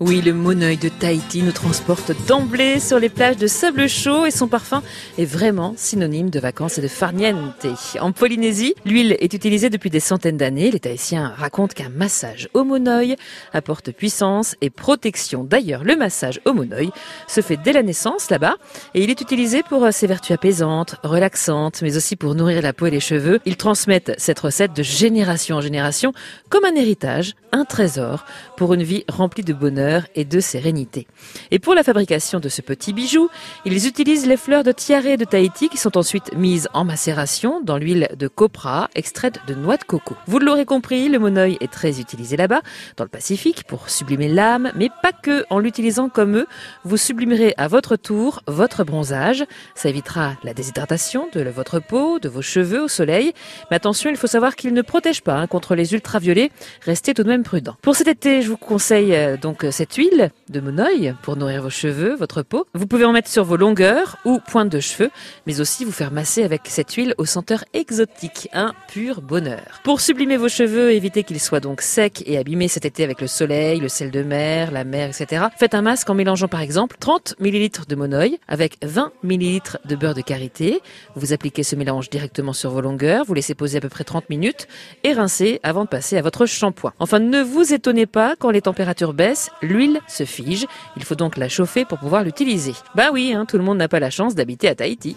Oui, le monoeil de Tahiti nous transporte d'emblée sur les plages de sable chaud et son parfum est vraiment synonyme de vacances et de farniente. En Polynésie, l'huile est utilisée depuis des centaines d'années. Les Tahitiens racontent qu'un massage au monoeil apporte puissance et protection. D'ailleurs, le massage au monoeil se fait dès la naissance là-bas et il est utilisé pour ses vertus apaisantes, relaxantes, mais aussi pour nourrir la peau et les cheveux. Ils transmettent cette recette de génération en génération comme un héritage, un trésor pour une vie remplie de bonheur et de sérénité. Et pour la fabrication de ce petit bijou, ils utilisent les fleurs de tiare de Tahiti qui sont ensuite mises en macération dans l'huile de copra extraite de noix de coco. Vous l'aurez compris, le monoeil est très utilisé là-bas, dans le Pacifique, pour sublimer l'âme, mais pas que. En l'utilisant comme eux, vous sublimerez à votre tour votre bronzage. Ça évitera la déshydratation de votre peau, de vos cheveux au soleil. Mais attention, il faut savoir qu'il ne protège pas hein, contre les ultraviolets. Restez tout de même prudent. Pour cet été, je vous conseille euh, donc cette huile de monoeil pour nourrir vos cheveux, votre peau. Vous pouvez en mettre sur vos longueurs ou pointes de cheveux, mais aussi vous faire masser avec cette huile au senteur exotique, un pur bonheur. Pour sublimer vos cheveux, évitez qu'ils soient donc secs et abîmés cet été avec le soleil, le sel de mer, la mer, etc. Faites un masque en mélangeant par exemple 30 ml de monoeil avec 20 ml de beurre de karité. Vous appliquez ce mélange directement sur vos longueurs, vous laissez poser à peu près 30 minutes et rincez avant de passer à votre shampoing. Enfin, ne vous étonnez pas quand les températures baissent, l'huile se il faut donc la chauffer pour pouvoir l'utiliser. Bah oui, hein, tout le monde n'a pas la chance d'habiter à Tahiti.